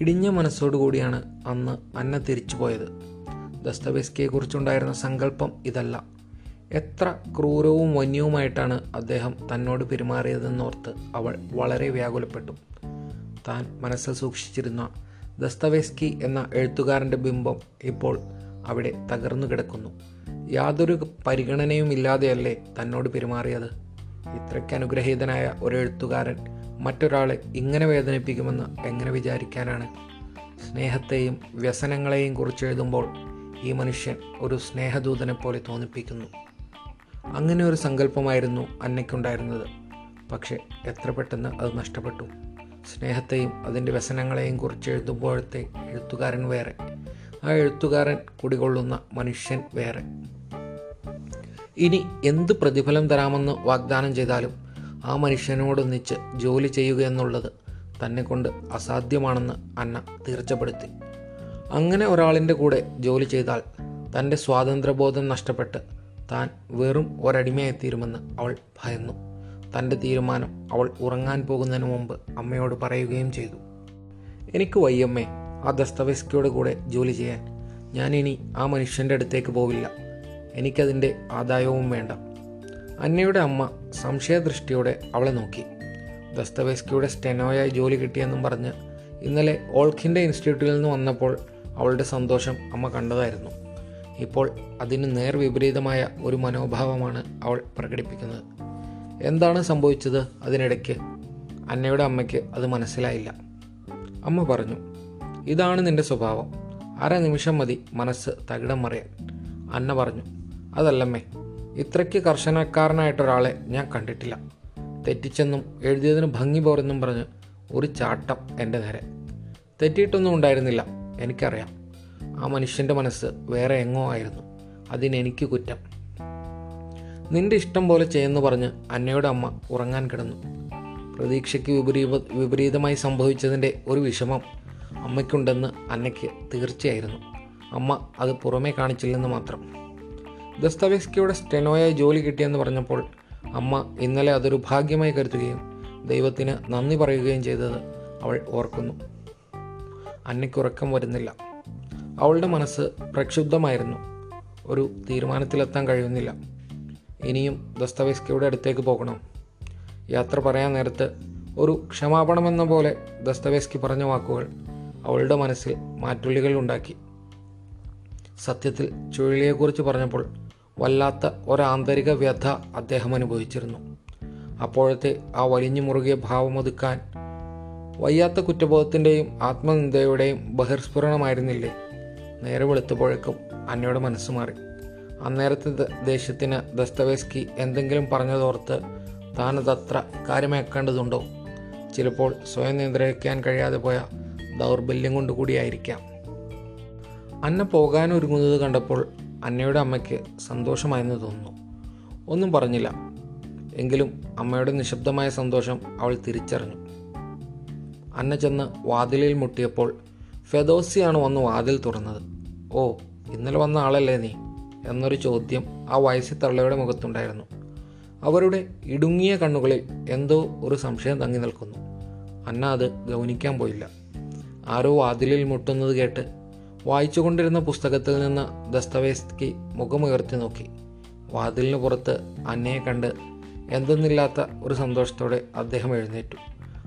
ഇടിഞ്ഞ മനസ്സോടുകൂടിയാണ് അന്ന് അന്ന തിരിച്ചു പോയത്. ദസ്തവേസ്കിയെക്കുറിച്ചുണ്ടായിരുന്ന സങ്കല്പം ഇതല്ല. എത്ര ക്രൂരവും വന്യവുമായിട്ടാണ് അദ്ദേഹം തന്നോട് പെരുമാറിയതെന്നോർത്ത് അവൾ വളരെ വ്യാകുലപ്പെട്ടു. താൻ മനസ്സിൽ സൂക്ഷിച്ചിരുന്ന ദസ്തവേസ്കി എന്ന എഴുത്തുകാരന്റെ ബിംബം ഇപ്പോൾ അവിടെ തകർന്നു കിടക്കുന്നു. യാതൊരു പരിഗണനയും ഇല്ലാതെയല്ലേ തന്നോട് പെരുമാറിയത്? ഇത്രയ്ക്ക് അനുഗ്രഹീതനായ ഒരു എഴുത്തുകാരൻ മറ്റൊരാളെ ഇങ്ങനെ വേദനിപ്പിക്കുമെന്ന് എങ്ങനെ വിചാരിക്കാനാണ്? സ്നേഹത്തെയും വ്യസനങ്ങളെയും കുറിച്ച് എഴുതുമ്പോൾ ഈ മനുഷ്യൻ ഒരു സ്നേഹദൂതനെ പോലെ തോന്നിപ്പിക്കുന്നു. അങ്ങനെ ഒരു സങ്കല്പമായിരുന്നു അന്നയ്ക്കുണ്ടായിരുന്നത്. പക്ഷേ എത്ര പെട്ടെന്ന് അത് നഷ്ടപ്പെട്ടു. സ്നേഹത്തെയും അതിന്റെ വ്യസനങ്ങളെയും കുറിച്ച് എഴുതുമ്പോഴത്തെ എഴുത്തുകാരൻ വേറെ. ആ എഴുത്തുകാരൻ കുടികൊള്ളുന്ന മനുഷ്യൻ വേറെ. ഇനി എന്ത് പ്രതിഫലം തരാമെന്ന് വാഗ്ദാനം ചെയ്താലും ആ മനുഷ്യനോടൊന്നിച്ച് ജോലി ചെയ്യുക എന്നുള്ളത് തന്നെ കൊണ്ട് അസാധ്യമാണെന്ന് അന്ന തീർച്ചപ്പെടുത്തി. അങ്ങനെ ഒരാളിന്റെ കൂടെ ജോലി ചെയ്താൽ തന്റെ സ്വാതന്ത്ര്യബോധം നഷ്ടപ്പെട്ട് താൻ വെറും ഒരടിമയായിത്തീരുമെന്ന് അവൾ ഭയന്നു. തന്റെ തീരുമാനം അവൾ ഉറങ്ങാൻ പോകുന്നതിന് മുമ്പ് അമ്മയോട് പറയുകയും ചെയ്തു. എനിക്ക് വയ്യമ്മേ ആ ദസ്തവേസ്കിയുടെ കൂടെ ജോലി ചെയ്യാൻ. ഞാനിനി ആ മനുഷ്യന്റെ അടുത്തേക്ക് പോവില്ല. എനിക്കതിന്റെ ആദായവും വേണ്ട. അന്നയുടെ അമ്മ സംശയദൃഷ്ടിയോടെ അവളെ നോക്കി. ദസ്തവേസ്കിയുടെ സ്റ്റെനോയായി ജോലി കിട്ടിയെന്നും പറഞ്ഞ് ഇന്നലെ ഓൾഖിന്റെ ഇൻസ്റ്റിറ്റ്യൂട്ടിൽ നിന്ന് വന്നപ്പോൾ അവളുടെ സന്തോഷം അമ്മ കണ്ടതായിരുന്നു. ഇപ്പോൾ അതിന് നേർവിപരീതമായ ഒരു മനോഭാവമാണ് അവൾ പ്രകടിപ്പിക്കുന്നത്. എന്താണ് സംഭവിച്ചത് അതിനിടയ്ക്ക്? അന്നയുടെ അമ്മയ്ക്ക് അത് മനസ്സിലായില്ല. അമ്മ പറഞ്ഞു ഇതാണ് നിന്റെ സ്വഭാവം. അര നിമിഷം മതി മനസ്സ് തകിടം മറിയാൻ. അന്ന പറഞ്ഞു അതല്ലമ്മേ ഇത്രയ്ക്ക് കർശനക്കാരനായിട്ടൊരാളെ ഞാൻ കണ്ടിട്ടില്ല. തെറ്റിച്ചെന്നും എഴുതിയതിന് ഭംഗി പോരെന്നും പറഞ്ഞ് ഒരു ചാട്ടം എന്റെ നേരെ. തെറ്റിയിട്ടൊന്നും ഉണ്ടായിരുന്നില്ല എനിക്കറിയാം. ആ മനുഷ്യന്റെ മനസ്സ് വേറെ എങ്ങോ ആയിരുന്നു. അതിനെനിക്ക് കുറ്റം. നിന്റെ ഇഷ്ടം പോലെ ചെയ്യുന്നു പറഞ്ഞ് അന്നയുടെ അമ്മ ഉറങ്ങാൻ കിടന്നു. പ്രതീക്ഷയ്ക്ക് വിപരീത വിപരീതമായി സംഭവിച്ചതിന്റെ ഒരു വിഷമം അമ്മയ്ക്കുണ്ടെന്ന് അന്നയ്ക്ക് തീർച്ചയായിരുന്നു. അമ്മ അത് പുറമേ കാണിച്ചില്ലെന്ന് മാത്രം. ദസ്തവേസ്കിയുടെ സ്റ്റെനോയായി ജോലി കിട്ടിയെന്ന് പറഞ്ഞപ്പോൾ അമ്മ ഇന്നലെ അതൊരു ഭാഗ്യമായി കരുതുകയും ദൈവത്തിന് നന്ദി പറയുകയും ചെയ്തത് അവൾ ഓർക്കുന്നു. അന്നയ്ക്കുറക്കം വരുന്നില്ല. അവളുടെ മനസ്സ് പ്രക്ഷുബ്ധമായിരുന്നു. ഒരു തീരുമാനത്തിലെത്താൻ കഴിയുന്നില്ല. ഇനിയും ദസ്തവേസ്കിയുടെ അടുത്തേക്ക് പോകണം. യാത്ര പറയാൻ നേരത്ത് ഒരു ക്ഷമാപണമെന്ന പോലെ ദസ്തവേസ്കി പറഞ്ഞ വാക്കുകൾ അവളുടെ മനസ്സിൽ മാറ്റുള്ളികൾ ഉണ്ടാക്കി. സത്യത്തിൽ ചുഴലിയെക്കുറിച്ച് പറഞ്ഞപ്പോൾ വല്ലാത്ത ഒരാന്തരിക വ്യഥ അദ്ദേഹം അനുഭവിച്ചിരുന്നു. അപ്പോഴത്തെ ആ വലിഞ്ഞു മുറുകിയ ഭാവമൊതുക്കാൻ വയ്യാത്ത കുറ്റബോധത്തിന്റെയും ആത്മനിന്ദയുടെയും ബഹിർസ്ഫുരണമായിരുന്നില്ലേ? നേരെ വെളുത്തപ്പോഴേക്കും അന്നയുടെ മനസ്സ് മാറി. അന്നേരത്തെ ദേഷ്യത്തിന് ദസ്തവേസ്കി എന്തെങ്കിലും പറഞ്ഞതോർത്ത് താനതത്ര കാര്യമേക്കേണ്ടതുണ്ടോ? ചിലപ്പോൾ സ്വയം നിയന്ത്രിക്കാൻ കഴിയാതെ പോയ ദൗർബല്യം കൊണ്ടുകൂടിയായിരിക്കാം. അന്ന പോകാൻ ഒരുങ്ങുന്നത് കണ്ടപ്പോൾ അന്നയുടെ അമ്മയ്ക്ക് സന്തോഷമായെന്ന് തോന്നുന്നു. ഒന്നും പറഞ്ഞില്ല. എങ്കിലും അമ്മയുടെ നിശബ്ദമായ സന്തോഷം അവൾ തിരിച്ചറിഞ്ഞു. അന്ന ചെന്ന് വാതിലിൽ മുട്ടിയപ്പോൾ ഫെദോസിയാണ് വന്ന് വാതിൽ തുറന്നത്. ഓ ഇന്നലെ വന്ന ആളല്ലേ നീ? എന്നൊരു ചോദ്യം ആ വയസ്സിൽ തള്ളയുടെ മുഖത്തുണ്ടായിരുന്നു. അവരുടെ ഇടുങ്ങിയ കണ്ണുകളിൽ എന്തോ ഒരു സംശയം തങ്ങി നിൽക്കുന്നു. അന്ന അത് ഗൗനിക്കാൻ പോയില്ല. ആരോ വാതിലിൽ മുട്ടുന്നത് കേട്ട് വായിച്ചുകൊണ്ടിരുന്ന പുസ്തകത്തിൽ നിന്ന് ദസ്തവേസ്കി മുഖമുയർത്തി നോക്കി. വാതിലിന് പുറത്ത് അന്നയെ കണ്ട് എന്തെന്നില്ലാത്ത ഒരു സന്തോഷത്തോടെ അദ്ദേഹം എഴുന്നേറ്റു.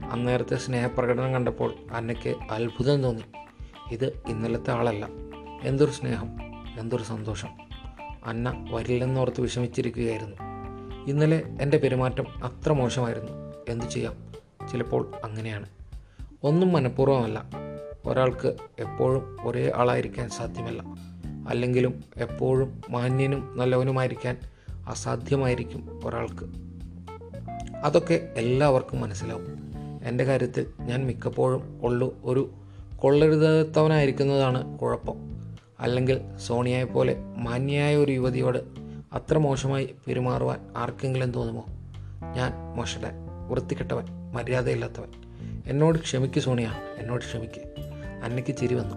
അന്നേരത്തെ സ്നേഹപ്രകടനം കണ്ടപ്പോൾ അന്നയ്ക്ക് അത്ഭുതം തോന്നി. ഇത് ഇന്നലത്തെ ആളല്ല. എന്തൊരു സ്നേഹം എന്തൊരു സന്തോഷം. അന്ന വരില്ലെന്നോർത്ത് വിഷമിച്ചിരിക്കുകയായിരുന്നു. ഇന്നലെ എന്റെ പെരുമാറ്റം അത്ര മോശമായിരുന്നു. എന്തു ചെയ്യാം? ചിലപ്പോൾ അങ്ങനെയാണ്. ഒന്നും മനഃപൂർവമല്ല. ഒരാൾക്ക് എപ്പോഴും ഒരേ ആളായിരിക്കാൻ സാധ്യമല്ല. അല്ലെങ്കിലും എപ്പോഴും മാന്യനും നല്ലവനുമായിരിക്കാൻ അസാധ്യമായിരിക്കും ഒരാൾക്ക്. അതൊക്കെ എല്ലാവർക്കും മനസ്സിലാവും. എന്റെ കാര്യത്തിൽ ഞാൻ മിക്കപ്പോഴും ഉള്ളു ഒരു കൊള്ളരുതാത്തവനായിരിക്കുന്നതാണ് കുഴപ്പം. അല്ലെങ്കിൽ സോണിയയെ പോലെ മാന്യയായ ഒരു യുവതിയോട് അത്ര മോശമായി പെരുമാറുവാൻ ആർക്കെങ്കിലും തോന്നുമോ? ഞാൻ മോശടൻ വൃത്തികെട്ടവൻ മര്യാദയില്ലാത്തവൻ. എന്നോട് ക്ഷമിക്ക് സോണിയ എന്നോട് ക്ഷമിക്ക്. അന്നയ്ക്ക് ചിരി വന്നു.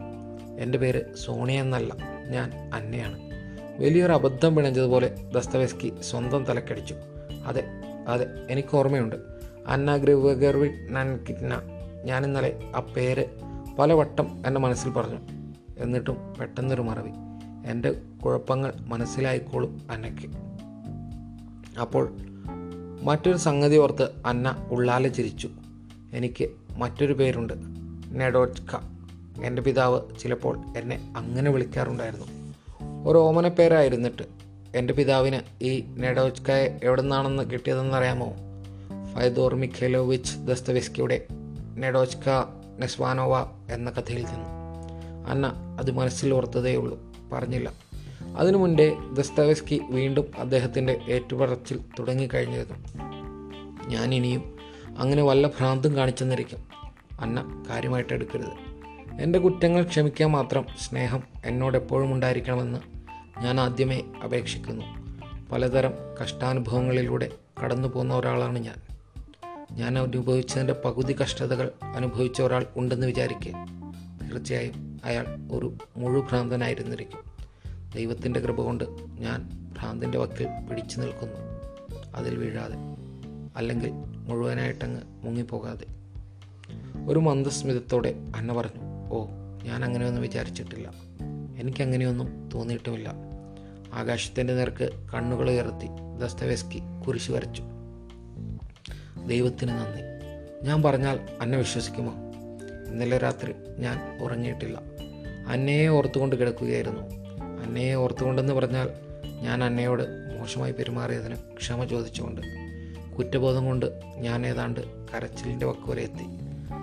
എന്റെ പേര് സോണിയ എന്നല്ല ഞാൻ അന്നയാണ്. വലിയൊരു അബദ്ധം പിണഞ്ഞതുപോലെ ദസ്തവേസ്കി സ്വന്തം തലക്കടിച്ചു. അതെ അതെ എനിക്ക് ഓർമ്മയുണ്ട്. അന്ന ഗ്രിവഗർവി നൻകിറ്റ്ന ഞാൻ ഇന്നലെ ആ പേര് പലവട്ടം എന്റെ മനസ്സിൽ പറഞ്ഞു. എന്നിട്ടും പെട്ടെന്നൊരു മറവി. എന്റെ കുഴപ്പങ്ങൾ മനസ്സിലായിക്കോളും അന്നയ്ക്ക്. അപ്പോൾ മറ്റൊരു സംഗതി ഓർത്ത് അന്ന ഉള്ളാലെ ചിരിച്ചു. എനിക്ക് മറ്റൊരു പേരുണ്ട് നെഡോച്ക എന്റെ പിതാവ് ചിലപ്പോൾ എന്നെ അങ്ങനെ വിളിക്കാറുണ്ടായിരുന്നു. ഒരു ഓമനപ്പേരായിരുന്നിട്ട് എന്റെ പിതാവിന് ഈ നെഡോച്കയെ എവിടെ നിന്നാണെന്ന് കിട്ടിയതെന്നറിയാമോ ഫൈദോർ മിഖേലോവിച്ച് ദസ്തവിസ്കിയുടെ നെഡോച്ക നെസ്വാനോവ എന്ന കഥയിൽ നിന്ന് അന്ന അത് മനസ്സിൽ ഓർത്തതേയുള്ളൂ പറഞ്ഞില്ല. അതിനു മുൻപേ ദസ്തവസ്കി വീണ്ടും അദ്ദേഹത്തിന്റെ ഏറ്റുപറച്ചിൽ തുടങ്ങിക്കഴിഞ്ഞിരുന്നു. ഞാനിനിയും അങ്ങനെ വല്ല ഭ്രാന്തും കാണിച്ചെന്നിരിക്കും. അന്ന കാര്യമായിട്ട് എടുക്കരുത്. എന്റെ കുറ്റങ്ങൾ ക്ഷമിക്കാൻ മാത്രം സ്നേഹം എന്നോട് എപ്പോഴും ഉണ്ടായിരിക്കണമെന്ന് ഞാൻ ആദ്യമേ അപേക്ഷിക്കുന്നു. പലതരം കഷ്ടാനുഭവങ്ങളിലൂടെ കടന്നു പോകുന്ന ഒരാളാണ് ഞാൻ. ഞാൻ അനുഭവിച്ചതിന്റെ പകുതി കഷ്ടതകൾ അനുഭവിച്ച ഒരാൾ ഉണ്ടെന്ന് വിചാരിക്കുക തീർച്ചയായും അയാൾ ഒരു മുഴുഭ്രാന്തനായിരുന്നിരിക്കും. ദൈവത്തിന്റെ കൃപ കൊണ്ട് ഞാൻ ഭ്രാന്തിന്റെ വക്കിൽ പിടിച്ചു നിൽക്കുന്നു. അതിൽ വീഴാതെ. അല്ലെങ്കിൽ മുഴുവനായിട്ടങ്ങ് മുങ്ങിപ്പോകാതെ. ഒരു മന്ദസ്മിതത്തോടെ അന്ന പറഞ്ഞു ഓ ഞാൻ അങ്ങനെയൊന്നും വിചാരിച്ചിട്ടില്ല. എനിക്കങ്ങനെയൊന്നും തോന്നിയിട്ടുമില്ല. ആകാശത്തിന്റെ നേർക്ക് കണ്ണുകൾ ഉയർത്തി ദസ്തവേസ്കി കുരിശു വരച്ചു. ദൈവത്തിന് നന്ദി. ഞാൻ പറഞ്ഞാൽ അന്നെ വിശ്വസിക്കുമോ? ഇന്നലെ രാത്രി ഞാൻ ഉറങ്ങിയിട്ടില്ല. അന്നയെ ഓർത്തുകൊണ്ട് കിടക്കുകയായിരുന്നു. അന്നയെ ഓർത്തുകൊണ്ടെന്ന് പറഞ്ഞാൽ ഞാൻ അന്നയോട് മോശമായി പെരുമാറിയതിന് ക്ഷമ ചോദിച്ചുകൊണ്ട് കുറ്റബോധം കൊണ്ട് ഞാൻ ഏതാണ്ട് കരച്ചിലിന്റെ വക്കുവരെ എത്തി.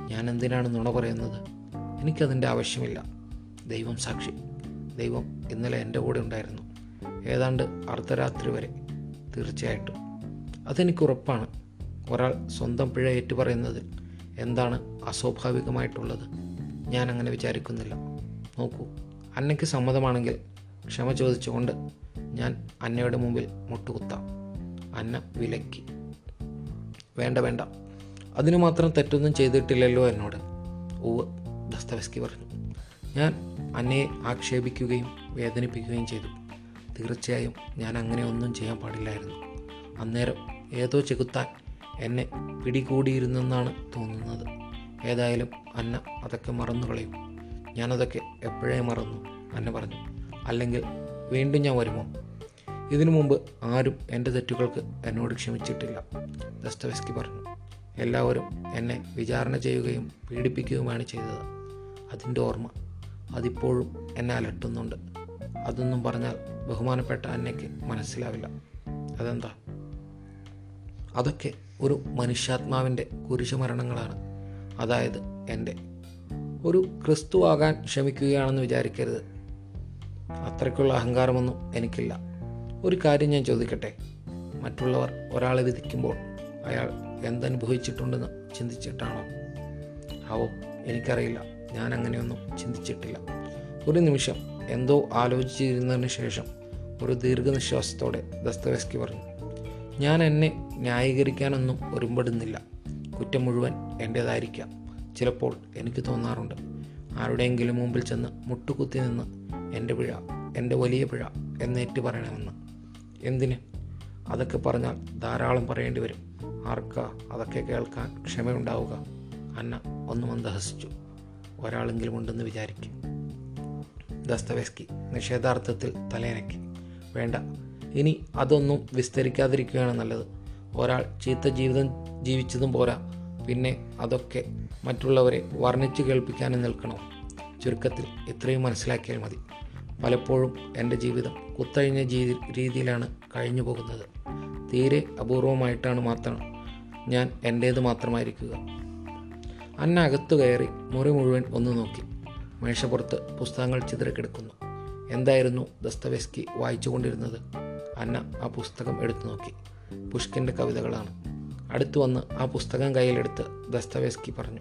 ഞാൻ എന്തിനാണ് നുണ പറയുന്നത്? എനിക്കതിന്റെ ആവശ്യമില്ല. ദൈവം സാക്ഷി. ദൈവം ഇന്നലെ എന്റെ കൂടെ ഉണ്ടായിരുന്നു. ഏതാണ്ട് അർദ്ധരാത്രി വരെ. തീർച്ചയായിട്ടും. അതെനിക്ക് ഉറപ്പാണ്. ഒരാൾ സ്വന്തം പിഴ ഏറ്റുപറയുന്നതിൽ എന്താണ് അസ്വാഭാവികമായിട്ടുള്ളത്? ഞാൻ അങ്ങനെ വിചാരിക്കുന്നില്ല. നോക്കൂ അന്നയ്ക്ക് സമ്മതമാണെങ്കിൽ ക്ഷമ ചോദിച്ചുകൊണ്ട് ഞാൻ അന്നയുടെ മുമ്പിൽ മുട്ടുകുത്താം. അന്ന വിലക്കി. വേണ്ട വേണ്ട. അതിനു മാത്രം തെറ്റൊന്നും ചെയ്തിട്ടില്ലല്ലോ എന്നോട്. ഉവ് ദസ്തവസ്കി പറഞ്ഞു ഞാൻ അന്നെ ആക്ഷേപിക്കുകയും വേദനിപ്പിക്കുകയും ചെയ്തു. തീർച്ചയായും ഞാൻ അങ്ങനെ ഒന്നും ചെയ്യാൻ പാടില്ലായിരുന്നു. അന്നേരം ഏതോ ചെകുത്താൻ എന്നെ പിടികൂടിയിരുന്നെന്നാണ് തോന്നുന്നത്. ഏതായാലും അന്ന അതൊക്കെ മറന്നു കളയും. ഞാനതൊക്കെ എപ്പോഴേ മറന്നു? അന്ന പറഞ്ഞു. അല്ലെങ്കിൽ വീണ്ടും ഞാൻ വരുമോ? ഇതിനു മുമ്പ് ആരും എന്റെ തെറ്റുകൾക്ക് എന്നോട് ക്ഷമിച്ചിട്ടില്ല. ദസ്തവസ്കി പറഞ്ഞു. എല്ലാവരും എന്നെ വിചാരണ ചെയ്യുകയും പീഡിപ്പിക്കുകയുമാണ് ചെയ്തത്. അതിന്റെ ഓർമ്മ അതിപ്പോഴും എന്നെ അലട്ടുന്നുണ്ട്. അതൊന്നും പറഞ്ഞാൽ ബഹുമാനപ്പെട്ട അന്നയ്ക്ക് മനസ്സിലാവില്ല. അതെന്താ? അതൊക്കെ ഒരു മനുഷ്യാത്മാവിന്റെ കുരിശുമരണങ്ങളാണ്. അതായത് എന്റെ. ഒരു ക്രിസ്തു ആകാൻ ശ്രമിക്കുകയാണെന്ന് വിചാരിക്കരുത്. അത്രയ്ക്കുള്ള അഹങ്കാരമൊന്നും എനിക്കില്ല. ഒരു കാര്യം ഞാൻ ചോദിക്കട്ടെ? മറ്റുള്ളവർ ഒരാളെ വിധിക്കുമ്പോൾ അയാൾ എന്തനുഭവിച്ചിട്ടുണ്ടെന്ന് ചിന്തിച്ചിട്ടാണോ? ആവോ എനിക്കറിയില്ല. ഞാൻ അങ്ങനെയൊന്നും ചിന്തിച്ചിട്ടില്ല. ഒരു നിമിഷം എന്തോ ആലോചിച്ചിരുന്നതിന് ശേഷം ഒരു ദീർഘനിശ്വാസത്തോടെ ദസ്തവേസ്കി പറഞ്ഞു ഞാൻ എന്നെ ന്യായീകരിക്കാനൊന്നും ഒരുമ്പെടുന്നില്ല. കുറ്റം മുഴുവൻ എന്റേതായിരിക്കാം ചിലപ്പോൾ എനിക്ക് തോന്നാറുണ്ട്. ആരുടെയെങ്കിലും മുമ്പിൽ ചെന്ന് മുട്ടുകുത്തി നിന്ന് എന്റെ പിഴ എന്റെ വലിയ പിഴ എന്നേറ്റ് പറയണമെന്ന്. എന്തിന്? അതൊക്കെ പറഞ്ഞാൽ ധാരാളം പറയേണ്ടി വരും. ആർക്കാ അതൊക്കെ കേൾക്കാൻ ക്ഷമയുണ്ടാവുക? അന്ന ഒന്നും മന്ദഹസിച്ചു. ഒരാളെങ്കിലും ഉണ്ടെന്ന് വിചാരിക്കും. ദസ്തവേസ്കി നിഷേധാർത്ഥത്തിൽ തലയനക്കി വേണ്ട ഇനി അതൊന്നും വിസ്തരിക്കാതിരിക്കുകയാണ് നല്ലത്. ഒരാൾ ചീത്ത ജീവിതം ജീവിച്ചതും പോരാ. പിന്നെ അതൊക്കെ മറ്റുള്ളവരെ വർണിച്ചു കേൾപ്പിക്കാനും നിൽക്കണോ. ചുരുക്കത്തിൽ ഇത്രയും മനസ്സിലാക്കിയാൽ മതി. പലപ്പോഴും എന്റെ ജീവിതം കുത്തഴിഞ്ഞ ജീ- രീതിയിലാണ് കഴിഞ്ഞു പോകുന്നത്. തീരെ അപൂർവമായിട്ടാണ് മാത്രം ഞാൻ എന്റേത് മാത്രമായിരിക്കുക. അന്ന അകത്തു കയറി മുറി മുഴുവൻ ഒന്ന് നോക്കി. മേശപ്പുറത്ത് പുസ്തകങ്ങൾ ചിതറിക്കിടക്കുന്നു. എന്തായിരുന്നു ദസ്തവേസ്കി വായിച്ചുകൊണ്ടിരുന്നത്? അന്ന ആ പുസ്തകം എടുത്തു നോക്കി. പുഷ്കിന്റെ കവിതകളാണ്. അടുത്തു വന്ന് ആ പുസ്തകം കയ്യിലെടുത്ത് ദസ്തവേസ്കി പറഞ്ഞു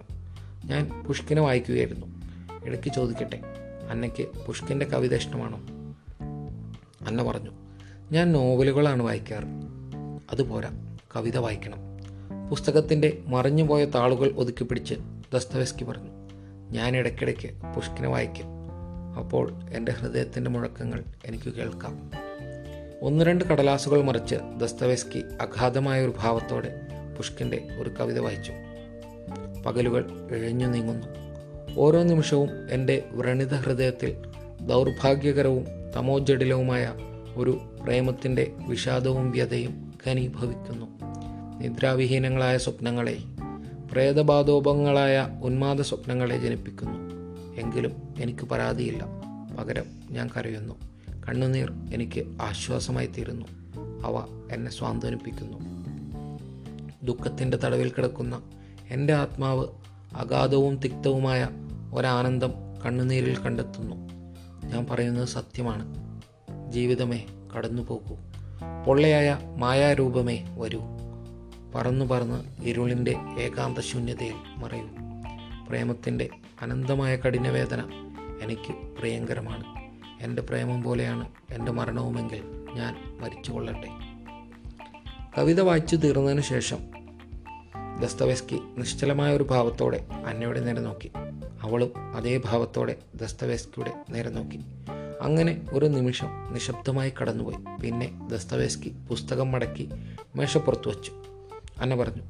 ഞാൻ പുഷ്കിനെ വായിക്കുകയായിരുന്നു. ഇടയ്ക്ക് ചോദിക്കട്ടെ അന്നയ്ക്ക് പുഷ്കിന്റെ കവിത ഇഷ്ടമാണോ? അന്ന പറഞ്ഞു ഞാൻ നോവലുകളാണ് വായിക്കാറ്. അതുപോരാ കവിത വായിക്കണം. പുസ്തകത്തിന്റെ മറിഞ്ഞുപോയ താളുകൾ ഒതുക്കിപ്പിടിച്ച് ദസ്തവസ്കി പറഞ്ഞു ഞാൻ ഇടയ്ക്കിടയ്ക്ക് പുഷ്കിനെ വായിക്കും. അപ്പോൾ എന്റെ ഹൃദയത്തിന്റെ മുഴക്കങ്ങൾ എനിക്ക് കേൾക്കാം. ഒന്ന് രണ്ട് കടലാസുകൾ മറിച്ച് ദസ്തവേസ്കി അഗാധമായ ഒരു ഭാവത്തോടെ പുഷ്കിന്റെ ഒരു കവിത വായിച്ചു. പകലുകൾ ഇഴഞ്ഞു നീങ്ങുന്നു. ഓരോ നിമിഷവും എന്റെ വ്രണിത ഹൃദയത്തിൽ ദൗർഭാഗ്യകരവും തമോജടിലവുമായ ഒരു പ്രേമത്തിന്റെ വിഷാദവും വ്യതയും ഘനീഭവിക്കുന്നു. നിദ്രാവിഹീനങ്ങളായ സ്വപ്നങ്ങളെ പ്രേതബാധോപങ്ങളായ ഉന്മാദ സ്വപ്നങ്ങളെ ജനിപ്പിക്കുന്നു. എങ്കിലും എനിക്ക് പരാതിയില്ല. പകരം ഞാൻ കരയുന്നു. കണ്ണുനീർ എനിക്ക് ആശ്വാസമായി തീരുന്നു. അവ എന്നെ സ്വാന്തനിപ്പിക്കുന്നു. ദുഃഖത്തിന്റെ തടവിൽ കിടക്കുന്ന എന്റെ ആത്മാവ് അഗാധവും തിക്തവുമായ ഒരാനന്ദം കണ്ണുനീരിൽ കണ്ടെത്തുന്നു. ഞാൻ പറയുന്നത് സത്യമാണ്. ജീവിതമേ കടന്നു പോകൂ പൊള്ളയായ മായാരൂപമേ വരൂ. പറന്നു പറന്ന് ഇരുളിന്റെ ഏകാന്ത ശൂന്യതയിൽ മറയൂ. പ്രേമത്തിന്റെ അനന്തമായ കഠിനവേദന എനിക്ക് പ്രിയങ്കരമാണ്. എന്റെ പ്രേമം പോലെയാണ് എന്റെ മരണവുമെങ്കിൽ ഞാൻ മരിച്ചു കൊള്ളട്ടെ കവിത വായിച്ചു തീർന്നതിന് ശേഷം ദസ്തവേസ്കി നിശ്ചലമായ ഒരു ഭാവത്തോടെ അന്നയുടെ നേരെ നോക്കി. അവളും അതേ ഭാവത്തോടെ ദസ്തവേസ്കിയുടെ നേരെ നോക്കി. അങ്ങനെ ഒരു നിമിഷം നിശബ്ദമായി കടന്നുപോയി. പിന്നെ ദസ്തവേസ്കി പുസ്തകം മടക്കി മേശപ്പുറത്ത് വച്ചു. അന്ന പറഞ്ഞു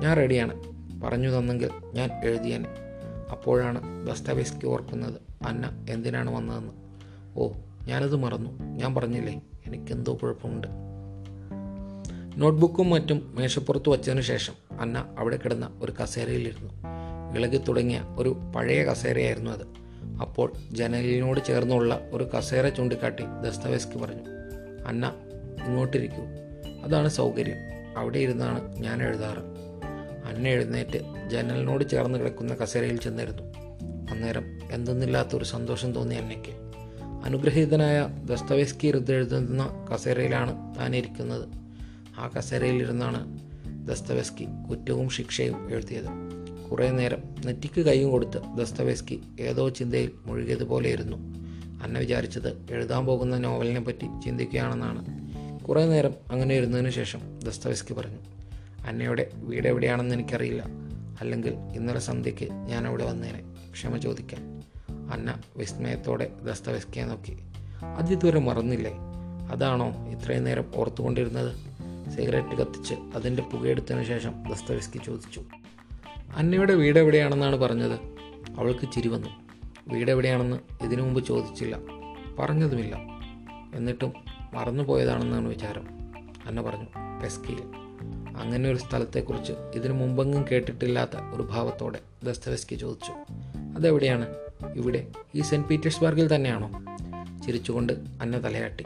ഞാൻ റെഡിയാണ് പറഞ്ഞു തന്നെങ്കിൽ ഞാൻ എഴുതിയനെ. അപ്പോഴാണ് ദസ്തവേസ്കി ഓർക്കുന്നത് അന്ന എന്തിനാണ് വന്നതെന്ന്. ഓ ഞാനത് മറന്നു. ഞാൻ പറഞ്ഞില്ലേ എനിക്കെന്തോ കുഴപ്പമുണ്ട്. നോട്ട്ബുക്കും മറ്റും മേശപ്പുറത്ത് വച്ചതിന് ശേഷം അന്ന അവിടെ കിടന്ന ഒരു കസേരയിലിരുന്നു. ഇളകി തുടങ്ങിയ ഒരു പഴയ കസേരയായിരുന്നു അത്. അപ്പോൾ ജനലിനോട് ചേർന്നുള്ള ഒരു കസേര ചൂണ്ടിക്കാട്ടി ദസ്തവേസ്കി പറഞ്ഞു അന്ന ഇങ്ങോട്ടിരിക്കൂ. അതാണ് സൗകര്യം. അവിടെ ഇരുന്നാണ് ഞാൻ എഴുതാറ്. അന്ന എഴുന്നേറ്റ് ജനലിനോട് ചേർന്ന് കിടക്കുന്ന കസേരയിൽ ചെന്നിരുന്നു. അന്നേരം എന്തെന്നില്ലാത്തൊരു സന്തോഷം തോന്നി അന്നയ്ക്ക്. അനുഗ്രഹീതനായ ദസ്തവേസ്കി എഴുതുന്ന കസേരയിലാണ് താൻ ഇരിക്കുന്നത്. ആ കസേരയിലിരുന്നാണ് ദസ്തവേസ്കി കുറ്റവും ശിക്ഷയും എഴുതിയത്. കുറേ നേരം നെറ്റിക്ക് കൈയും കൊടുത്ത് ദസ്തവേസ്കി ഏതോ ചിന്തയിൽ മുഴുകിയതുപോലെയിരുന്നു അന്ന വിചാരിച്ചത് എഴുതാൻ പോകുന്ന നോവലിനെ പറ്റി ചിന്തിക്കുകയാണെന്നാണ്. കുറേ നേരം അങ്ങനെ ഇരുന്നതിന് ശേഷം ദസ്തവിസ്കി പറഞ്ഞു അന്നയുടെ വീട് എവിടെയാണെന്ന് എനിക്കറിയില്ല. അല്ലെങ്കിൽ ഇന്നലെ സന്ധ്യയ്ക്ക് ഞാൻ അവിടെ വന്നേനെ. ക്ഷമ ചോദിക്കാൻ. അന്ന വിസ്മയത്തോടെ ദസ്തവേസ്കിയെ നോക്കി. അതിതുവരെ മറന്നില്ലേ? അതാണോ ഇത്രയും നേരം ഓർത്തുകൊണ്ടിരുന്നത്? സിഗരറ്റ് കത്തിച്ച് അതിന്റെ പുകയെടുത്തതിന് ശേഷം ദസ്തവിസ്കി ചോദിച്ചു. അന്നയുടെ വീട് എവിടെയാണെന്നാണ് പറഞ്ഞത്? അവൾക്ക് ചിരി വന്നു. വീട് എവിടെയാണെന്ന് ഇതിനു മുമ്പ് ചോദിച്ചില്ല. പറഞ്ഞതുമില്ല. എന്നിട്ടും മറന്നുപോയതാണെന്നാണ് വിചാരം. അന്ന പറഞ്ഞു പെസ്കിയിൽ അങ്ങനെ ഒരു സ്ഥലത്തെക്കുറിച്ച് ഇതിനു മുമ്പെങ്ങും കേട്ടിട്ടില്ലാത്ത ഒരു ഭാവത്തോടെ ദസ്തവെസ്കി ചോദിച്ചു അതെവിടെയാണ്? ഇവിടെ ഈ സെന്റ് പീറ്റേഴ്സ്ബർഗിൽ തന്നെയാണോ? ചിരിച്ചുകൊണ്ട് അന്ന തലയാട്ടി.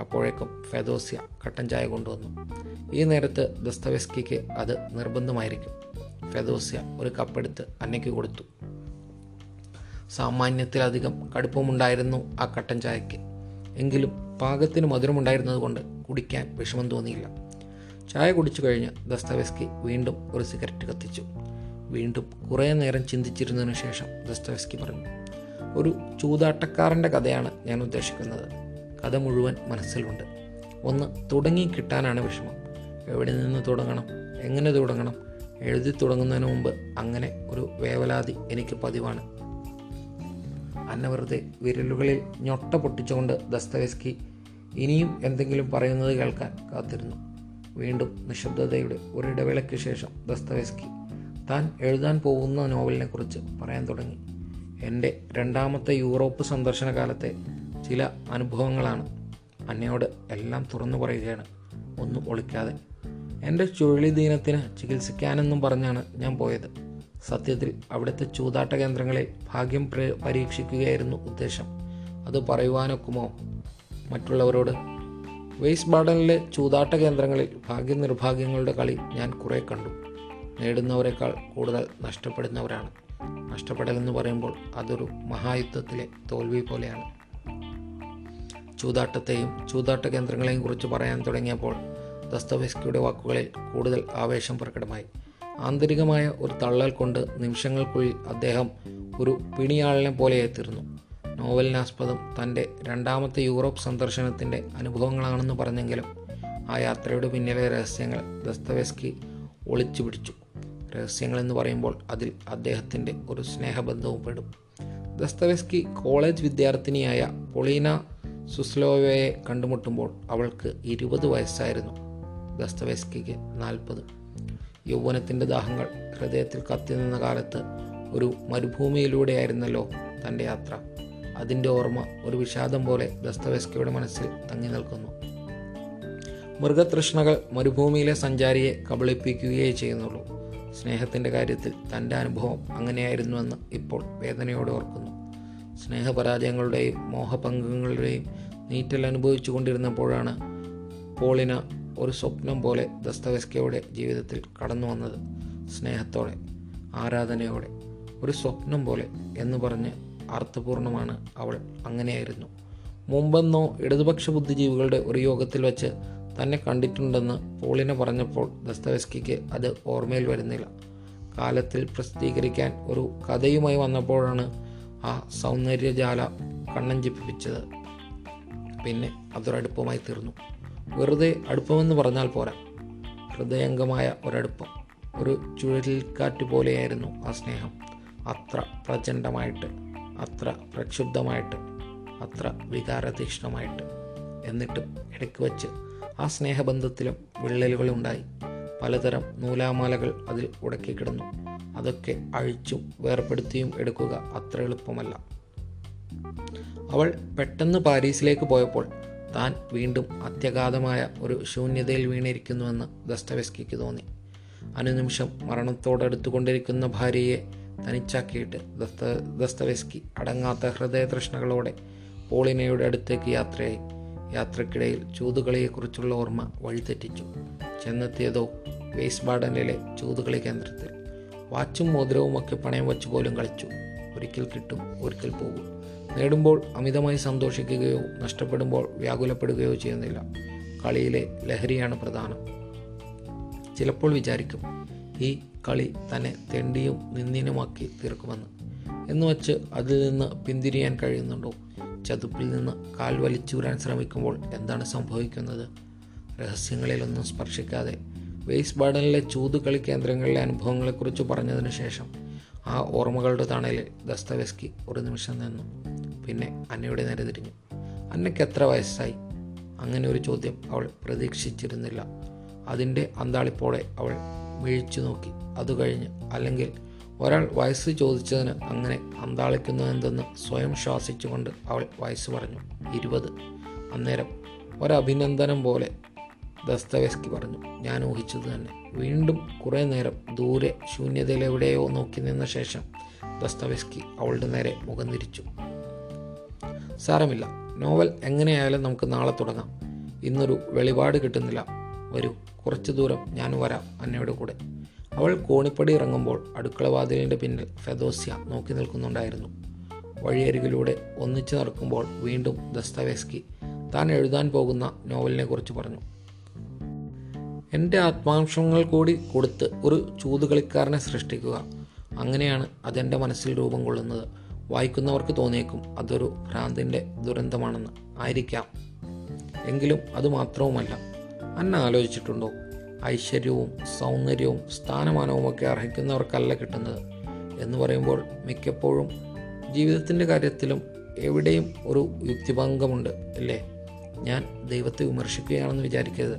അപ്പോഴേക്കും ഫെദോസ്യ കട്ടൻ ചായ കൊണ്ടുവന്നു. ഈ നേരത്ത് ദസ്തവെസ്കിക്ക് അത് നിർബന്ധമായിരിക്കും. ഫെദോസ്യ ഒരു കപ്പെടുത്ത് അന്നയ്ക്ക് കൊടുത്തു. സാമാന്യത്തിലധികം കടുപ്പമുണ്ടായിരുന്നു ആ കട്ടൻ ചായയ്ക്ക്. എങ്കിലും പാകത്തിന് മധുരമുണ്ടായിരുന്നതുകൊണ്ട് കുടിക്കാൻ വിഷമം തോന്നിയില്ല. ചായ കുടിച്ചു കഴിഞ്ഞ് ദസ്തവെസ്കി വീണ്ടും ഒരു സിഗരറ്റ് കത്തിച്ചു. വീണ്ടും കുറേ നേരം ചിന്തിച്ചിരുന്നതിന് ശേഷം ദസ്തവെസ്കി പറഞ്ഞു ഒരു ചൂതാട്ടക്കാരന്റെ കഥയാണ് ഞാൻ ഉദ്ദേശിക്കുന്നത്. കഥ മുഴുവൻ മനസ്സിലുണ്ട്. ഒന്ന് തുടങ്ങി കിട്ടാനാണ് വിഷമം. എവിടെ നിന്ന് തുടങ്ങണം? എങ്ങനെ തുടങ്ങണം? എഴുതി തുടങ്ങുന്നതിന് മുമ്പ് അങ്ങനെ ഒരു വേവലാതി എനിക്ക് പതിവാണ്. അന്ന വെറുതെ വിരലുകളിൽ ഞൊട്ട പൊട്ടിച്ചുകൊണ്ട് ദസ്തവേസ്കി ഇനിയും എന്തെങ്കിലും പറയുന്നത് കേൾക്കാൻ കാത്തിരുന്നു. വീണ്ടും നിശബ്ദതയുടെ ഒരിടവേളയ്ക്ക് ശേഷം ദസ്തവേസ്കി താൻ എഴുതാൻ പോകുന്ന നോവലിനെക്കുറിച്ച് പറയാൻ തുടങ്ങി. എന്റെ രണ്ടാമത്തെ യൂറോപ്പ് സന്ദർശന കാലത്തെ ചില അനുഭവങ്ങളാണ് അന്നയോട് എല്ലാം തുറന്നു പറയുകയാണ്. ഒന്നും ഒളിക്കാതെ. എന്റെ ചുഴലിദീനത്തിന് ചികിത്സിക്കാനെന്നും പറഞ്ഞാണ് ഞാൻ പോയത്. സത്യത്തിൽ അവിടുത്തെ ചൂതാട്ട കേന്ദ്രങ്ങളെ ഭാഗ്യം പ്ര- പരീക്ഷിക്കുകയായിരുന്നു ഉദ്ദേശം. അത് പറയുവാനൊക്കുമോ? മറ്റുള്ളവരോട് വെയ്സ് ബാർഡനിലെ ചൂതാട്ട കേന്ദ്രങ്ങളിൽ ഭാഗ്യനിർഭാഗ്യങ്ങളുടെ കളി ഞാൻ കുറേ കണ്ടു. നേടുന്നവരെക്കാൾ കൂടുതൽ നഷ്ടപ്പെടുന്നവരാണ്. നഷ്ടപ്പെടൽ എന്ന് പറയുമ്പോൾ അതൊരു മഹായുദ്ധത്തിലെ തോൽവി പോലെയാണ്. ചൂതാട്ടത്തെയും ചൂതാട്ട കേന്ദ്രങ്ങളെയും കുറിച്ച് പറയാൻ തുടങ്ങിയപ്പോൾ ദസ്തവേസ്കിയുടെ വാക്കുകളിൽ കൂടുതൽ ആവേശം പ്രകടമായി. ആന്തരികമായ ഒരു തള്ളൽ കൊണ്ട് നിമിഷങ്ങൾക്കുള്ളിൽ അദ്ദേഹം ഒരു പിണിയാളിനെ പോലെയെത്തിരുന്നു നോവലിനാസ്പദം തന്റെ രണ്ടാമത്തെ യൂറോപ്പ് സന്ദർശനത്തിന്റെ അനുഭവങ്ങളാണെന്ന് പറഞ്ഞെങ്കിലും ആ യാത്രയുടെ പിന്നിലെ രഹസ്യങ്ങൾ ദസ്തവേസ്കി ഒളിച്ചു പിടിച്ചു രഹസ്യങ്ങളെന്ന് പറയുമ്പോൾ അതിൽ അദ്ദേഹത്തിന്റെ ഒരു സ്നേഹബന്ധവും പെടും. ദസ്തവേസ്കി കോളേജ് വിദ്യാർത്ഥിനിയായ പൊളീന സുസ്ലോവയെ കണ്ടുമുട്ടുമ്പോൾ അവൾക്ക് ഇരുപത് വയസ്സായിരുന്നു. ദസ്തവേസ്കിക്ക് നാൽപ്പത്. യൗവനത്തിന്റെ ദാഹങ്ങൾ ഹൃദയത്തിൽ കത്തിനിന്ന കാലത്ത് ഒരു മരുഭൂമിയിലൂടെയായിരുന്നല്ലോ തന്റെ യാത്ര. അതിന്റെ ഓർമ്മ ഒരു വിഷാദം പോലെ ദസ്തവേസ്കയുടെ മനസ്സിൽ തങ്ങി നിൽക്കുന്നു. മൃഗതൃഷ്ണകൾ മരുഭൂമിയിലെ സഞ്ചാരിയെ കബളിപ്പിക്കുകയേ ചെയ്യുന്നുള്ളൂ. സ്നേഹത്തിന്റെ കാര്യത്തിൽ തന്റെ അനുഭവം അങ്ങനെയായിരുന്നുവെന്ന് ഇപ്പോൾ വേദനയോടെ ഓർക്കുന്നു. സ്നേഹപരാജയങ്ങളുടെയും മോഹപങ്കങ്ങളുടെയും നീറ്റൽ അനുഭവിച്ചു കൊണ്ടിരുന്നപ്പോഴാണ് പോളിന ഒരു സ്വപ്നം പോലെ ദസ്തവസ്കയുടെ ജീവിതത്തിൽ കടന്നു വന്നത് സ്നേഹത്തോടെ ആരാധനയോടെ. ഒരു സ്വപ്നം പോലെ എന്ന് പറഞ്ഞ് അർത്ഥപൂർണമാണ് അവൾ അങ്ങനെയായിരുന്നു. മുമ്പെന്നോ ഇടതുപക്ഷ ബുദ്ധിജീവികളുടെ ഒരു യോഗത്തിൽ വെച്ച് തന്നെ കണ്ടിട്ടുണ്ടെന്ന് പോളിനെ പറഞ്ഞപ്പോൾ ദസ്തവസ്കിക്ക് അത് ഓർമ്മയിൽ വരുന്നില്ല. കാലത്തിൽ പ്രസിദ്ധീകരിക്കാൻ ഒരു കഥയുമായി വന്നപ്പോഴാണ് ആ സൗന്ദര്യജാല കണ്ണഞ്ചിപ്പിച്ചത്. പിന്നെ അതൊരടുപ്പമായി തീർന്നു. വെറുതെ അടുപ്പമെന്ന് പറഞ്ഞാൽ പോരാ. ഹൃദയംഗമായ ഒരടുപ്പം ഒരു ചുഴലിക്കാറ്റ് പോലെയായിരുന്നു ആ സ്നേഹം. അത്ര പ്രചണ്ഡമായിട്ട് അത്ര പ്രക്ഷുബ്ധമായിട്ട് അത്ര വികാരതീക്ഷ്ണമായിട്ട്. എന്നിട്ട് ഇടയ്ക്ക് വച്ച് ആ സ്നേഹബന്ധത്തിലും വിള്ളലുകളുണ്ടായി. പലതരം നൂലാമാലകൾ അതിൽ ഉടക്കി കിടന്നു. അതൊക്കെ അഴിച്ചും വേർപ്പെടുത്തിയും എടുക്കുക അത്ര എളുപ്പമല്ല. അവൾ പെട്ടെന്ന് പാരീസിലേക്ക് പോയപ്പോൾ താൻ വീണ്ടും അത്യഗാധമായ ഒരു ശൂന്യതയിൽ വീണിരിക്കുന്നുവെന്ന് ദസ്തവെസ്കിക്ക് തോന്നി. അനുനിമിഷം മരണത്തോടടുത്തുകൊണ്ടിരിക്കുന്ന ഭാര്യയെ തനിച്ചാക്കിയിട്ട് ദസ്ത ദസ്തവെസ്കി അടങ്ങാത്ത ഹൃദയതൃഷ്ണകളോടെ പോളിനയുടെ അടുത്തേക്ക് യാത്രയായി. യാത്രക്കിടയിൽ ചൂതുകളിയെക്കുറിച്ചുള്ള ഓർമ്മ വഴിതെറ്റിച്ചു. ചെന്നെത്തിയതോ വേസ് ബാഡനിലെ ചൂതുകളി കേന്ദ്രത്തിൽ. വാച്ചും മോതിരവും ഒക്കെ പണയം വച്ചു പോലും കളിച്ചു. ഒരിക്കൽ കിട്ടും ഒരിക്കൽ പോകും. നേടുമ്പോൾ അമിതമായി സന്തോഷിക്കുകയോ നഷ്ടപ്പെടുമ്പോൾ വ്യാകുലപ്പെടുകയോ ചെയ്യുന്നില്ല. കളിയിലെ ലഹരിയാണ് പ്രധാനം. ചിലപ്പോൾ വിചാരിക്കും ഈ കളി തന്നെ തെണ്ടിയും നിന്ദിനുമാക്കി തീർക്കുമെന്ന്. എന്ന് വച്ച് അതിൽ നിന്ന് പിന്തിരിയാൻ കഴിയുന്നുണ്ടോ? ചതുപ്പിൽ നിന്ന് കാൽ വലിച്ചൂരാൻ ശ്രമിക്കുമ്പോൾ എന്താണ് സംഭവിക്കുന്നത്? രഹസ്യങ്ങളിലൊന്നും സ്പർശിക്കാതെ വേസ്റ്റ് ബാർഡനിലെ ചൂതുകളി കേന്ദ്രങ്ങളിലെ അനുഭവങ്ങളെക്കുറിച്ച് പറഞ്ഞതിന് ശേഷം ആ ഓർമ്മകളുടെ തണലിൽ ദസ്തവെസ്കി ഒരു നിമിഷം നിന്നു. പിന്നെ അന്നയുടെ നേരെ തിരിഞ്ഞു. അന്നയ്ക്ക് എത്ര വയസ്സായി? അങ്ങനെ ഒരു ചോദ്യം അവൾ പ്രതീക്ഷിച്ചിരുന്നില്ല. അതിന്റെ അന്താളിപ്പോടെ അവൾ മിഴിച്ചു നോക്കി. അത് കഴിഞ്ഞ് അല്ലെങ്കിൽ ഒരാൾ വയസ്സ് ചോദിച്ചതിന് അങ്ങനെ അന്താളിക്കുന്നതെന്തെന്ന് സ്വയം ശ്വാസിച്ചുകൊണ്ട് അവൾ വയസ്സ് പറഞ്ഞു. ഇരുപത്. അന്നേരം ഒരഭിനന്ദനം പോലെ ദസ്തവേസ്കി പറഞ്ഞു. ഞാൻ ഊഹിച്ചത് തന്നെ. വീണ്ടും കുറേ നേരം ദൂരെ ശൂന്യതയിലെവിടെയോ നോക്കി നിന്ന ശേഷം ദസ്തവേസ്കി അവളുടെ നേരെ മുഖം തിരിച്ചു. സാരമില്ല. നോവൽ എങ്ങനെയായാലും നമുക്ക് നാളെ തുടങ്ങാം. ഇന്നൊരു വെളിപാട് കിട്ടുന്നില്ല. വരൂ കുറച്ചു ദൂരം ഞാൻ വരാം അന്നയുടെ കൂടെ. അവൾ കോണിപ്പടി ഇറങ്ങുമ്പോൾ അടുക്കളവാതിലിന്റെ പിന്നിൽ ഫെദോസ്യ നോക്കി നിൽക്കുന്നുണ്ടായിരുന്നു. വഴിയരികിലൂടെ ഒന്നിച്ചു നടക്കുമ്പോൾ വീണ്ടും ദസ്തവേസ്കി താൻ എഴുതാൻ പോകുന്ന നോവലിനെ കുറിച്ച് പറഞ്ഞു. എന്റെ ആത്മാംശങ്ങൾ കൂടി കൊടുത്ത് ഒരു ചൂതുകളിക്കാരനെ സൃഷ്ടിക്കുക. അങ്ങനെയാണ് അതെന്റെ മനസ്സിൽ രൂപം കൊള്ളുന്നത്. വായിക്കുന്നവർക്ക് തോന്നിയേക്കും അതൊരു ഭ്രാന്തിന്റെ ദുരന്തമാണെന്ന് ആയിരിക്കാം. എങ്കിലും അത് മാത്രവുമല്ല അന്ന ആലോചിച്ചിട്ടുണ്ടോ? ഐശ്വര്യവും സൗന്ദര്യവും സ്ഥാനമാനവും ഒക്കെ അർഹിക്കുന്നവർക്കല്ല കിട്ടുന്നത് എന്ന് പറയുമ്പോൾ മിക്കപ്പോഴും ജീവിതത്തിന്റെ കാര്യത്തിലും എവിടെയും ഒരു യുക്തിഭംഗമുണ്ട് അല്ലേ? ഞാൻ ദൈവത്തെ വിമർശിക്കുകയാണെന്ന് വിചാരിക്കരുത്.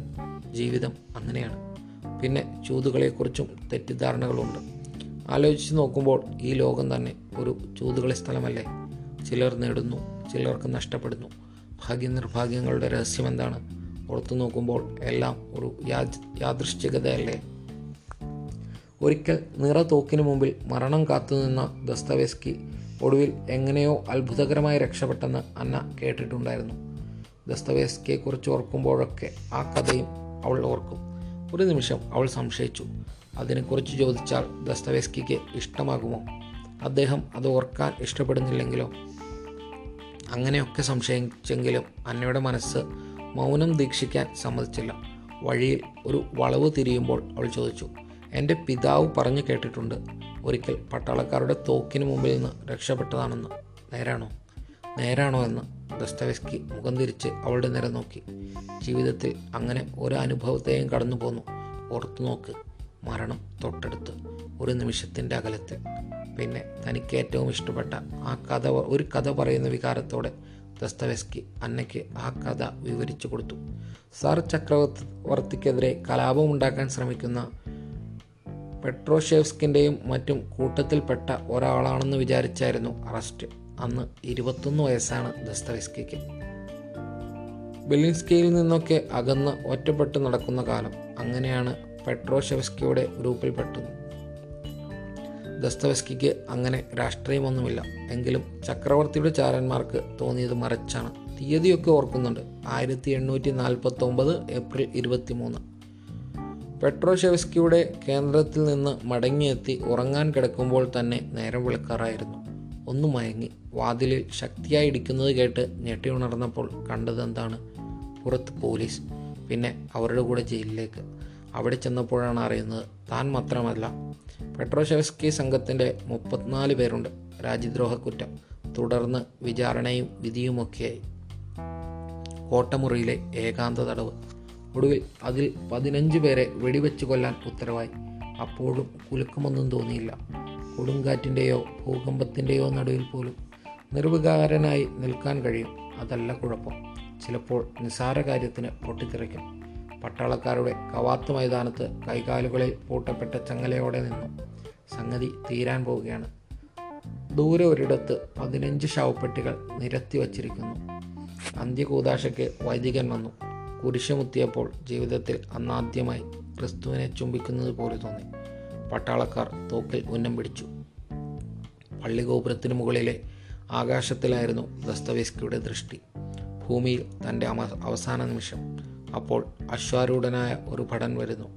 ജീവിതം അങ്ങനെയാണ്. പിന്നെ ചൂതുകളെക്കുറിച്ചും തെറ്റിദ്ധാരണകളുണ്ട്. ആലോചിച്ച് നോക്കുമ്പോൾ ഈ ലോകം തന്നെ ഒരു ചൂതുകളി സ്ഥലമല്ലേ? ചിലർ നേടുന്നു ചിലർക്ക് നഷ്ടപ്പെടുന്നു. ഭാഗ്യ നിർഭാഗ്യങ്ങളുടെ രഹസ്യം എന്താണ്? ഓർത്തു നോക്കുമ്പോൾ എല്ലാം ഒരു യാദൃശ്ചികതയല്ലേ? ഒരിക്കൽ നിറ തോക്കിന് മുമ്പിൽ മരണം കാത്തുനിന്ന ദസ്തവേസ്കി ഒടുവിൽ എങ്ങനെയോ അത്ഭുതകരമായി രക്ഷപ്പെട്ടെന്ന് അന്ന കേട്ടിട്ടുണ്ടായിരുന്നു. ദസ്തവേസ്കിയെക്കുറിച്ച് ഓർക്കുമ്പോഴൊക്കെ ആ കഥയും അവൾ ഓർക്കും. ഒരു നിമിഷം അവൾ സംശയിച്ചു. അതിനെക്കുറിച്ച് ചോദിച്ചാൽ ദസ്തവേസ്കിക്ക് ഇഷ്ടമാകുമോ? അദ്ദേഹം അത് ഓർക്കാൻ ഇഷ്ടപ്പെടുന്നില്ലെങ്കിലോ? അങ്ങനെയൊക്കെ സംശയിച്ചെങ്കിലും അന്നയുടെ മനസ്സ് മൗനം ദീക്ഷിക്കാൻ സമ്മതിച്ചില്ല. വഴിയിൽ ഒരു വളവ് തിരിയുമ്പോൾ അവൾ ചോദിച്ചു എന്റെ പിതാവ് പറഞ്ഞു കേട്ടിട്ടുണ്ട്. ഒരിക്കൽ പട്ടാളക്കാരുടെ തോക്കിന് മുമ്പിൽ നിന്ന് രക്ഷപ്പെട്ടതാണെന്ന്. നേരാണോ? നേരാണോ എന്ന്. ദസ്തവെസ്കി മുഖം തിരിച്ച് അവളുടെ നേരെ നോക്കി. ജീവിതത്തിൽ അങ്ങനെ ഒരു അനുഭവത്തെയും കടന്നു പോന്നു ഓർത്തു നോക്ക്. മരണം തൊട്ടടുത്ത്. ഒരു നിമിഷത്തിന്റെ അകലത്തിൽ. പിന്നെ തനിക്ക് ഏറ്റവും ഇഷ്ടപ്പെട്ട ആ കഥ ഒരു കഥ പറയുന്ന വികാരത്തോടെ ദസ്തവെസ്കി അന്നയ്ക്ക് ആ കഥ വിവരിച്ചു കൊടുത്തു. സാർ ചക്രവർത്തിക്കെതിരെ കലാപമുണ്ടാക്കാൻ ശ്രമിക്കുന്ന പെട്രോഷേവ്സ്കിന്റെയും മറ്റും കൂട്ടത്തിൽപ്പെട്ട ഒരാളാണെന്ന് വിചാരിച്ചായിരുന്നു അറസ്റ്റ്. അന്ന് ഇരുപത്തൊന്ന് വയസ്സാണ് ദസ്തവെസ്കിക്ക്. ബെലിൻസ്കിയിൽ നിന്നൊക്കെ അകന്ന് ഒറ്റപ്പെട്ട് നടക്കുന്ന കാലം. അങ്ങനെയാണ് പെട്രോഷെവസ്കിയുടെ പെട്ടു ദസ്തവസ്കിക്ക് അങ്ങനെ രാഷ്ട്രീയമൊന്നുമില്ല. എങ്കിലും ചക്രവർത്തിയുടെ ചാരന്മാർക്ക് തോന്നിയത് മറിച്ചാണ്. തീയതിയൊക്കെ ഓർക്കുന്നുണ്ട്. ആയിരത്തി എണ്ണൂറ്റി നാൽപ്പത്തി ഒമ്പത് ഏപ്രിൽ ഇരുപത്തി മൂന്ന് പെട്രോഷെവസ്കിയുടെ കേന്ദ്രത്തിൽ നിന്ന് മടങ്ങിയെത്തി ഉറങ്ങാൻ കിടക്കുമ്പോൾ തന്നെ നേരം വിളിക്കാറായിരുന്നു. ഒന്ന് മയങ്ങി. വാതിലിൽ ശക്തിയായി ഇടിക്കുന്നത് കേട്ട് ഞെട്ടി ഉണർന്നപ്പോൾ കണ്ടതെന്താണ്? പുറത്ത് പോലീസ്. പിന്നെ അവരുടെ കൂടെ ജയിലിലേക്ക്. അവിടെ ചെന്നപ്പോഴാണ് അറിയുന്നത് താൻ മാത്രമല്ല. പെട്രോഷെവസ്കി സംഘത്തിന്റെ മുപ്പത്തിനാല് പേരുണ്ട്. രാജ്യദ്രോഹ കുറ്റം തുടർന്ന് വിചാരണയും വിധിയുമൊക്കെയായി. കോട്ടമുറിയിലെ ഏകാന്ത തടവ്. ഒടുവിൽ അതിൽ പതിനഞ്ച് പേരെ വെടിവെച്ച് കൊല്ലാൻ ഉത്തരവായി. അപ്പോഴും കുലുക്കമൊന്നും തോന്നിയില്ല. കൊടുങ്കാറ്റിന്റെയോ ഭൂകമ്പത്തിന്റെയോ നടുവിൽ പോലും നിർവികാരനായി നിൽക്കാൻ കഴിയും. അതല്ല കുഴപ്പം. ചിലപ്പോൾ നിസാര കാര്യത്തിന് പൊട്ടിത്തെറിക്കും. പട്ടാളക്കാരുടെ കവാത്ത് മൈതാനത്ത് കൈകാലുകളിൽ പൂട്ടപ്പെട്ട ചങ്ങലയോടെ നിന്നു. സംഗതി തീരാൻ പോവുകയാണ്. ദൂരെ ഒരിടത്ത് പതിനഞ്ച് ശവപ്പെട്ടികൾ നിരത്തി വച്ചിരിക്കുന്നു. അന്ത്യകൂതാശയ്ക്ക് വൈദികൻ വന്നു. കുരിശുമുത്തിയപ്പോൾ ജീവിതത്തിൽ അന്നാദ്യമായി ക്രിസ്തുവിനെ ചുംബിക്കുന്നത് പോലെ തോന്നി. പട്ടാളക്കാർ തോക്കിൽ ഉന്നം പിടിച്ചു. പള്ളിഗോപുരത്തിന് മുകളിലെ ആകാശത്തിലായിരുന്നു ദസ്തവേസ്കിയുടെ ദൃഷ്ടി. ഭൂമിയിൽ തന്റെ അവസാന നിമിഷം. അപ്പോൾ അശ്വാരൂഢനായ ഒരു ഭടൻ വരുന്നു.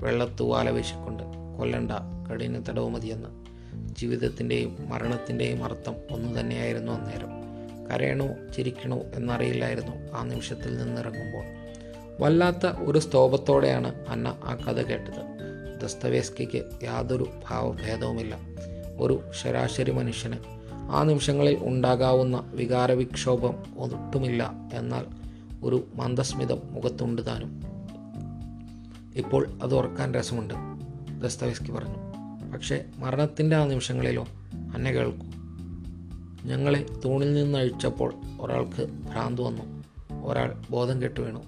വെള്ളത്തൂവാല വീശിക്കൊണ്ട് കൊല്ലണ്ട കഠിന തടവ് മതിയെന്ന്. ജീവിതത്തിന്റെയും മരണത്തിന്റെയും അർത്ഥം ഒന്നു തന്നെയായിരുന്നു അന്നേരം. കരയണോ ചിരിക്കണോ എന്നറിയില്ലായിരുന്നു ആ നിമിഷത്തിൽ നിന്നിറങ്ങുമ്പോൾ. വല്ലാത്ത ഒരു സ്തോപത്തോടെയാണ് അന്ന ആ കഥ കേട്ടത്. ദസ്തവേസ്കിക്ക് യാതൊരു ഭാവഭേദവുമില്ല. ഒരു ശരാശരി മനുഷ്യന് ആ നിമിഷങ്ങളിൽ ഉണ്ടാകാവുന്ന വികാരവിക്ഷോഭം ഒട്ടുമില്ല. എന്നാൽ ഒരു മന്ദസ്മിതം മുഖത്തുണ്ട് താനും. ഇപ്പോൾ അത് ഓർക്കാൻ രസമുണ്ട് ദസ്തവിസ്കി പറഞ്ഞു. പക്ഷേ മരണത്തിന്റെ ആ നിമിഷങ്ങളിലോ അന്നെ കേൾക്കൂ. ഞങ്ങളെ തൂണിൽ നിന്ന് അഴിച്ചപ്പോൾ ഒരാൾക്ക് ഭ്രാന്ത് വന്നു. ഒരാൾ ബോധം കെട്ടു വീണു.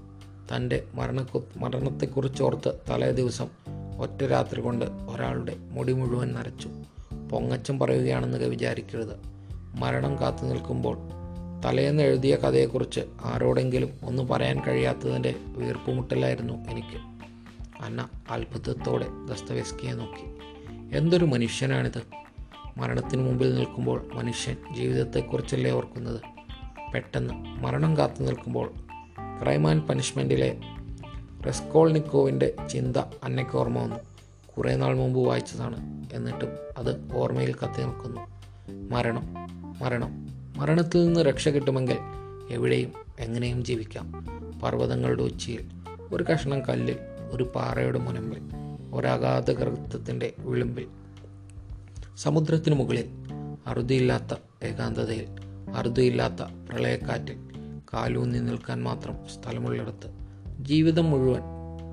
തന്റെ മരണക്കു മരണത്തെക്കുറിച്ചോർത്ത് തലേ ദിവസം ഒറ്റ രാത്രി കൊണ്ട് ഒരാളുടെ മുടി മുഴുവൻ നരച്ചു. പൊങ്ങച്ചം പറയുകയാണെന്ന് വിചാരിക്കരുത്. മരണം കാത്തു നിൽക്കുമ്പോൾ തലേന്ന് എഴുതിയ കഥയെക്കുറിച്ച് ആരോടെങ്കിലും ഒന്ന് പറയാൻ കഴിയാത്തതിന്റെ വീർപ്പുമുട്ടലായിരുന്നു എനിക്ക്. അന്ന അത്ഭുതത്തോടെ ദസ്തവേസ്കിയെ നോക്കി. എന്തൊരു മനുഷ്യനാണിത്? മരണത്തിന് മുമ്പിൽ നിൽക്കുമ്പോൾ മനുഷ്യൻ ജീവിതത്തെക്കുറിച്ചല്ലേ ഓർക്കുന്നത്? പെട്ടെന്ന് മരണം കാത്തു നിൽക്കുമ്പോൾ ക്രൈം ആൻഡ് പനിഷ്മെന്റിലെ റെസ്കോൾനിക്കോവിന്റെ ചിന്ത അന്നയ്ക്ക് ഓർമ്മ വന്നു. കുറേ നാൾ മുമ്പ് വായിച്ചതാണ്. എന്നിട്ടും അത് ഓർമ്മയിൽ കത്തി നിൽക്കുന്നു. മരണം മരണം. മരണത്തിൽ നിന്ന് രക്ഷ കിട്ടുമെങ്കിൽ എവിടെയും എങ്ങനെയും ജീവിക്കാം. പർവതങ്ങളുടെ ഉച്ചിയിൽ ഒരു കഷ്ണം കല്ലിൽ ഒരു പാറയുടെ മുനമ്പിൽ ഒരാഘാത കൃത്യത്തിന്റെ വിളിമ്പിൽ. സമുദ്രത്തിനു മുകളിൽ അറുതിയില്ലാത്ത ഏകാന്തതയിൽ അറുതിയില്ലാത്ത പ്രളയക്കാറ്റിൽ കാലൂന്നി നിൽക്കാൻ മാത്രം സ്ഥലമുള്ളിടത്ത്. ജീവിതം മുഴുവൻ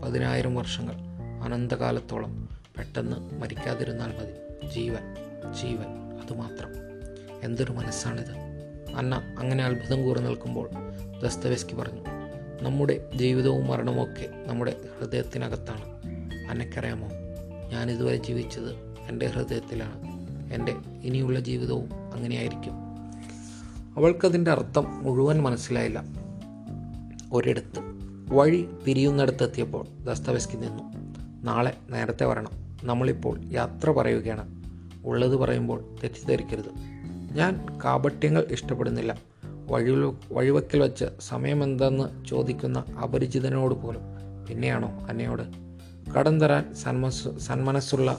പതിനായിരം വർഷങ്ങൾ അനന്തകാലത്തോളം പെട്ടെന്ന് മരിക്കാതിരുന്നാൽ മതി. ജീവൻ ജീവൻ അതുമാത്രം എന്തൊരു മനസ്സാണിത്? അന്ന അങ്ങനെ അത്ഭുതം കൂറി നിൽക്കുമ്പോൾ ദസ്തവെസ്കി പറഞ്ഞു നമ്മുടെ ജീവിതവും മരണമൊക്കെ നമ്മുടെ ഹൃദയത്തിനകത്താണ്. അന്നക്കറിയാമോ ഞാൻ ഇതുവരെ ജീവിച്ചത് എന്റെ ഹൃദയത്തിലാണ്. എന്റെ ഇനിയുള്ള ജീവിതവും അങ്ങനെയായിരിക്കും. അവൾക്കതിന്റെ അർത്ഥം മുഴുവൻ മനസ്സിലായില്ല. ഒരിടത്ത് വഴി പിരിയുന്നിടത്തെത്തിയപ്പോൾ ദസ്തവെസ്കി നിന്നു നാളെ നേരത്തെ വരണം. നമ്മളിപ്പോൾ യാത്ര പറയുകയാണ്. ഉള്ളത് പറയുമ്പോൾ തെറ്റിദ്ധരിക്കരുത്. ഞാൻ കാപട്യങ്ങൾ ഇഷ്ടപ്പെടുന്നില്ല. വഴി വഴിവക്കിൽ വെച്ച് സമയമെന്തെന്ന് ചോദിക്കുന്ന അപരിചിതനോട് പോലും പിന്നെയാണോ അന്നയോട്? കടം തരാൻ സന്മസ് സന്മനസ്സുള്ള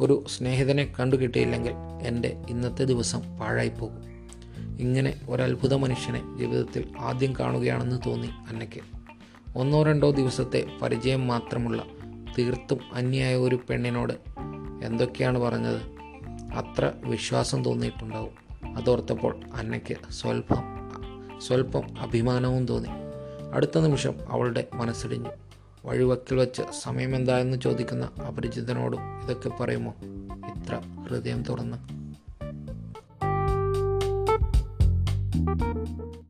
ഒരു സ്നേഹിതനെ കണ്ടുകിട്ടിയില്ലെങ്കിൽ എന്റെ ഇന്നത്തെ ദിവസം പാഴായിപ്പോകും. ഇങ്ങനെ ഒരത്ഭുത മനുഷ്യനെ ജീവിതത്തിൽ ആദ്യം കാണുകയാണെന്ന് തോന്നി അന്നയ്ക്ക്. ഒന്നോ രണ്ടോ ദിവസത്തെ പരിചയം മാത്രമുള്ള തീർത്തും അന്യായ ഒരു പെണ്ണിനോട് എന്തൊക്കെയാണ് പറഞ്ഞത്? അത്ര വിശ്വാസം തോന്നിയിട്ടുണ്ടാവും. അതോർത്തപ്പോൾ അന്നയ്ക്ക് സ്വൽപ്പം സ്വൽപ്പം അഭിമാനവും തോന്നി. അടുത്ത നിമിഷം അവളുടെ മനസ്സിടിഞ്ഞു. വഴിവക്കിൽ വെച്ച് സമയം എന്തായെന്ന് ചോദിക്കുന്ന അപരിചിതനോടും ഇതൊക്കെ പറയുമോ? ഇത്ര ഹൃദയം തുറന്ന്.